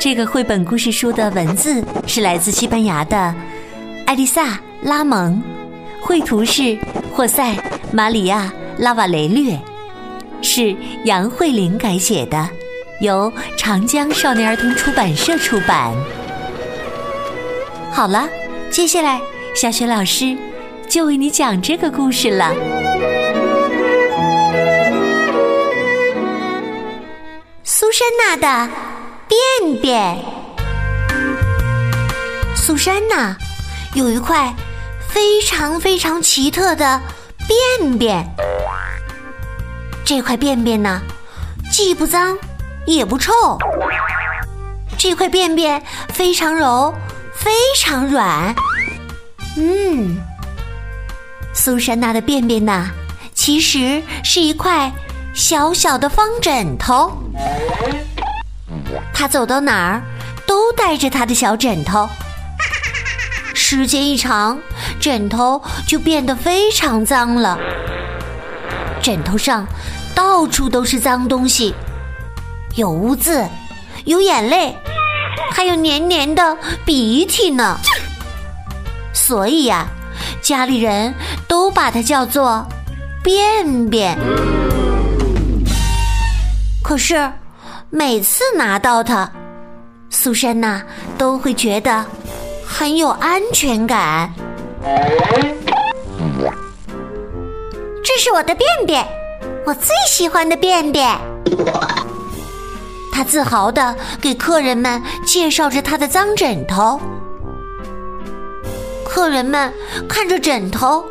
这个绘本故事书的文字是来自西班牙的艾丽萨·拉蒙，绘图是。霍塞·马里亚·拉瓦雷略是杨慧玲改写的，由长江少年儿童出版社出版。好了，接下来小雪老师就为你讲这个故事了。苏珊娜的便便。苏珊娜有一块。非常非常奇特的便便，这块便便呢，既不脏也不臭。这块便便非常柔，非常软。嗯，苏珊娜的便便呢，其实是一块小小的方枕头。她走到哪儿都带着他的小枕头。时间一长，枕头就变得非常脏了。枕头上到处都是脏东西，有污渍，有眼泪，还有黏黏的鼻涕呢。所以呀，家里人都把它叫做便便。可是每次拿到它，苏珊娜都会觉得。很有安全感。这是我的便便，我最喜欢的便便。他自豪的给客人们介绍着他的脏枕头。客人们看着枕头，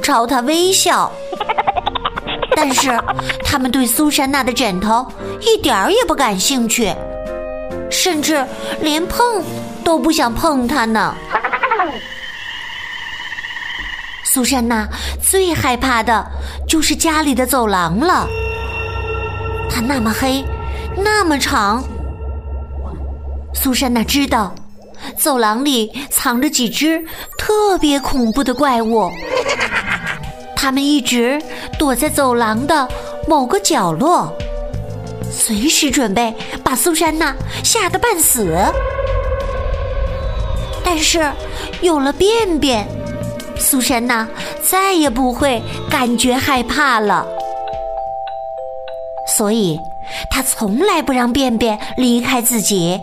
朝他微笑。但是他们对苏珊娜的枕头一点儿也不感兴趣，甚至连碰。都不想碰它呢。苏珊娜最害怕的就是家里的走廊了，它那么黑，那么长。苏珊娜知道，走廊里藏着几只特别恐怖的怪物，他们一直躲在走廊的某个角落，随时准备把苏珊娜吓得半死。但是，有了便便，苏珊娜再也不会感觉害怕了。所以，她从来不让便便离开自己，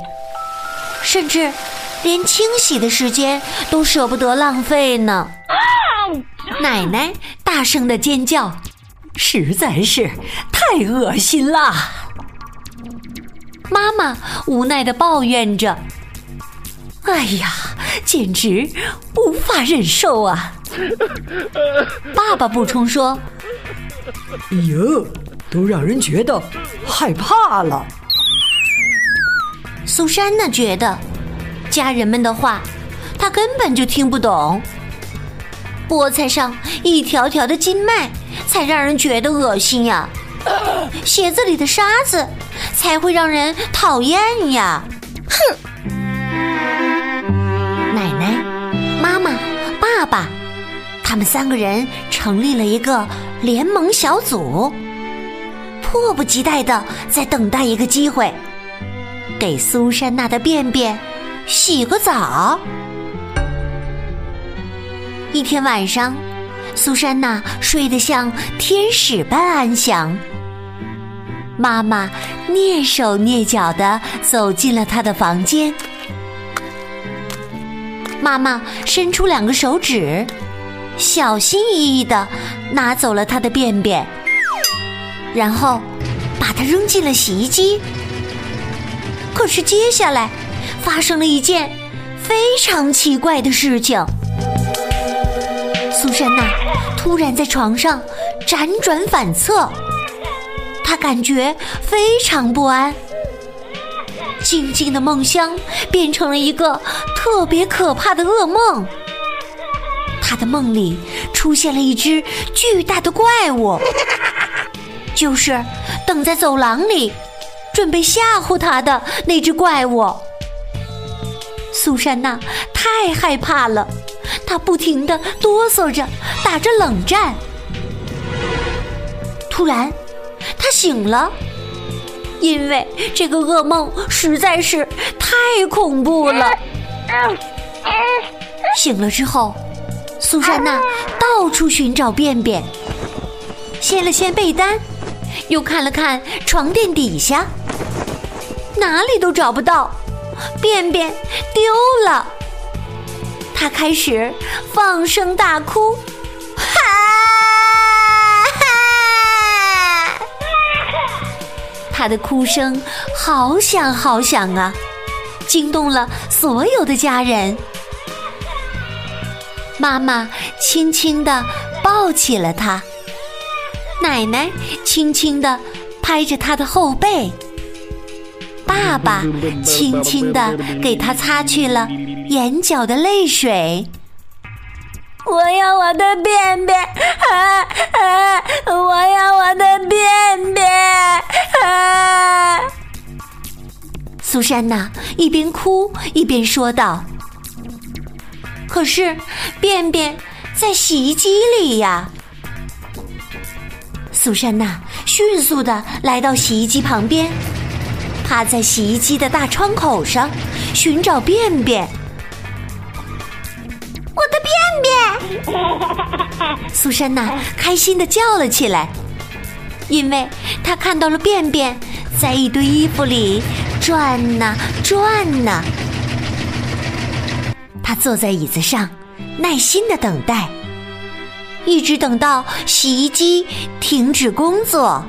甚至连清洗的时间都舍不得浪费呢。奶奶大声的尖叫，实在是太恶心了。妈妈无奈的抱怨着。哎呀，简直无法忍受啊！爸爸补充说：“哎呦，都让人觉得害怕了。”苏珊娜觉得家人们的话，她根本就听不懂。菠菜上一条条的筋脉，才让人觉得恶心呀；鞋子里的沙子，才会让人讨厌呀！哼。奶奶、妈妈爸爸，他们三个人成立了一个联盟小组，迫不及待的在等待一个机会，给苏珊娜的便便洗个澡。一天晚上，苏珊娜睡得像天使般安详。妈妈蹑手蹑脚的走进了她的房间。妈妈伸出两个手指，小心翼翼的拿走了她的便便，然后把它扔进了洗衣机。可是接下来发生了一件非常奇怪的事情：苏珊娜突然在床上辗转反侧，她感觉非常不安。静静的梦乡变成了一个特别可怕的噩梦。他的梦里出现了一只巨大的怪物，就是等在走廊里，准备吓唬他的那只怪物。苏珊娜太害怕了，他不停的哆嗦着，打着冷战。突然，他醒了，因为这个噩梦实在是太恐怖了。醒了之后，苏珊娜到处寻找便便，掀了掀被单，又看了看床垫底下，哪里都找不到。便便丢了，他开始放声大哭，哈！他的哭声好响好响啊，惊动了所有的家人。妈妈轻轻地抱起了他，奶奶轻轻地拍着他的后背。爸爸轻轻地给他擦去了眼角的泪水。我要我的便便，啊啊！我要我的便便，啊！苏珊娜一边哭一边说道：“可是便便在洗衣机里呀！”苏珊娜迅速的来到洗衣机旁边。趴在洗衣机的大窗口上寻找便便，我的便便！苏珊娜开心的叫了起来，因为她看到了便便在一堆衣服里转呐转呐。她坐在椅子上，耐心的等待，一直等到洗衣机停止工作。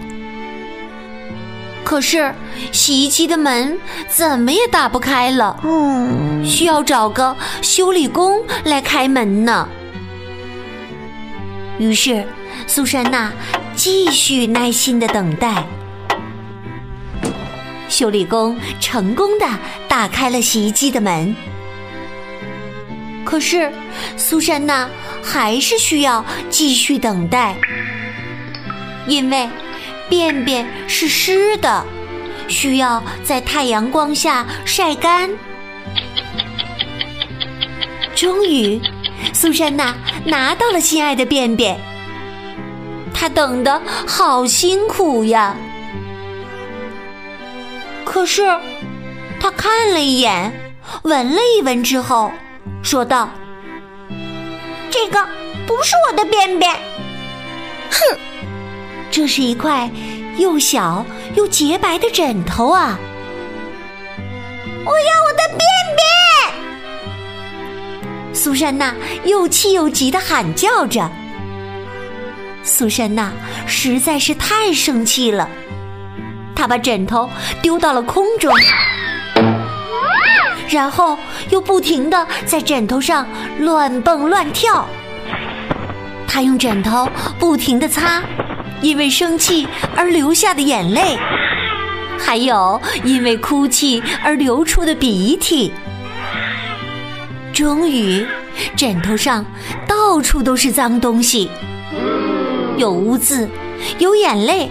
可是，洗衣机的门怎么也打不开了，需要找个修理工来开门呢。于是，苏珊娜继续耐心的等待。修理工成功的打开了洗衣机的门，可是，苏珊娜还是需要继续等待，因为。便便是湿的，需要在太阳光下晒干。终于，苏珊娜拿到了心爱的便便。她等的好辛苦呀。可是，她看了一眼，闻了一闻之后，说道：“这个不是我的便便。”哼。这是一块又小又洁白的枕头啊！我要我的便便！苏珊娜又气又急的喊叫着。苏珊娜实在是太生气了，她把枕头丢到了空中，然后又不停的在枕头上乱蹦乱跳。她用枕头不停的擦。因为生气而流下的眼泪，还有因为哭泣而流出的鼻涕。终于，枕头上到处都是脏东西，有污渍，有眼泪，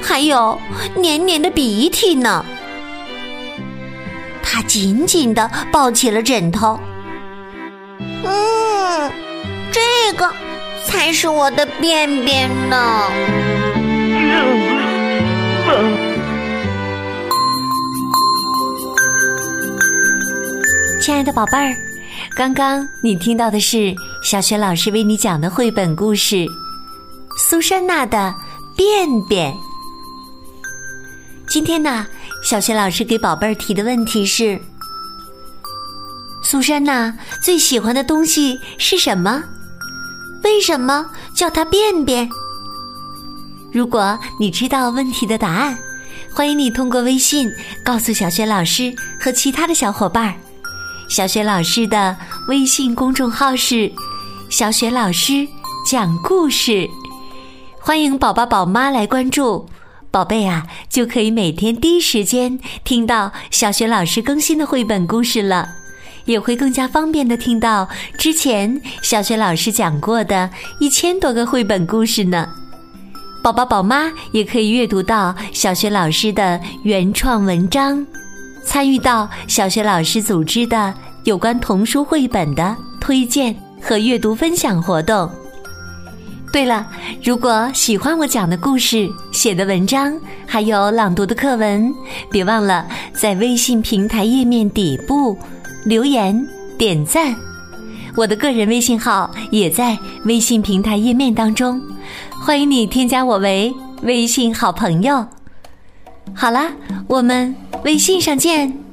还有黏黏的鼻涕呢。他紧紧的抱起了枕头。嗯，这个。才是我的便便呢！亲爱的宝贝儿，刚刚你听到的是小雪老师为你讲的绘本故事《苏珊娜的便便》。今天呢，小雪老师给宝贝儿提的问题是：苏珊娜最喜欢的东西是什么？为什么叫它便便？如果你知道问题的答案，欢迎你通过微信告诉小雪老师和其他的小伙伴。小雪老师的微信公众号是“小雪老师讲故事”，欢迎宝宝宝妈来关注。宝贝啊，就可以每天第一时间听到小雪老师更新的绘本故事了，也会更加方便的听到之前小学老师讲过的一千多个绘本故事呢。宝宝宝妈也可以阅读到小学老师的原创文章，参与到小学老师组织的有关童书绘本的推荐和阅读分享活动。对了，如果喜欢我讲的故事、写的文章，还有朗读的课文，别忘了在微信平台页面底部留言点赞。我的个人微信号也在微信平台页面当中，欢迎你添加我为微信好朋友。好啦，我们微信上见。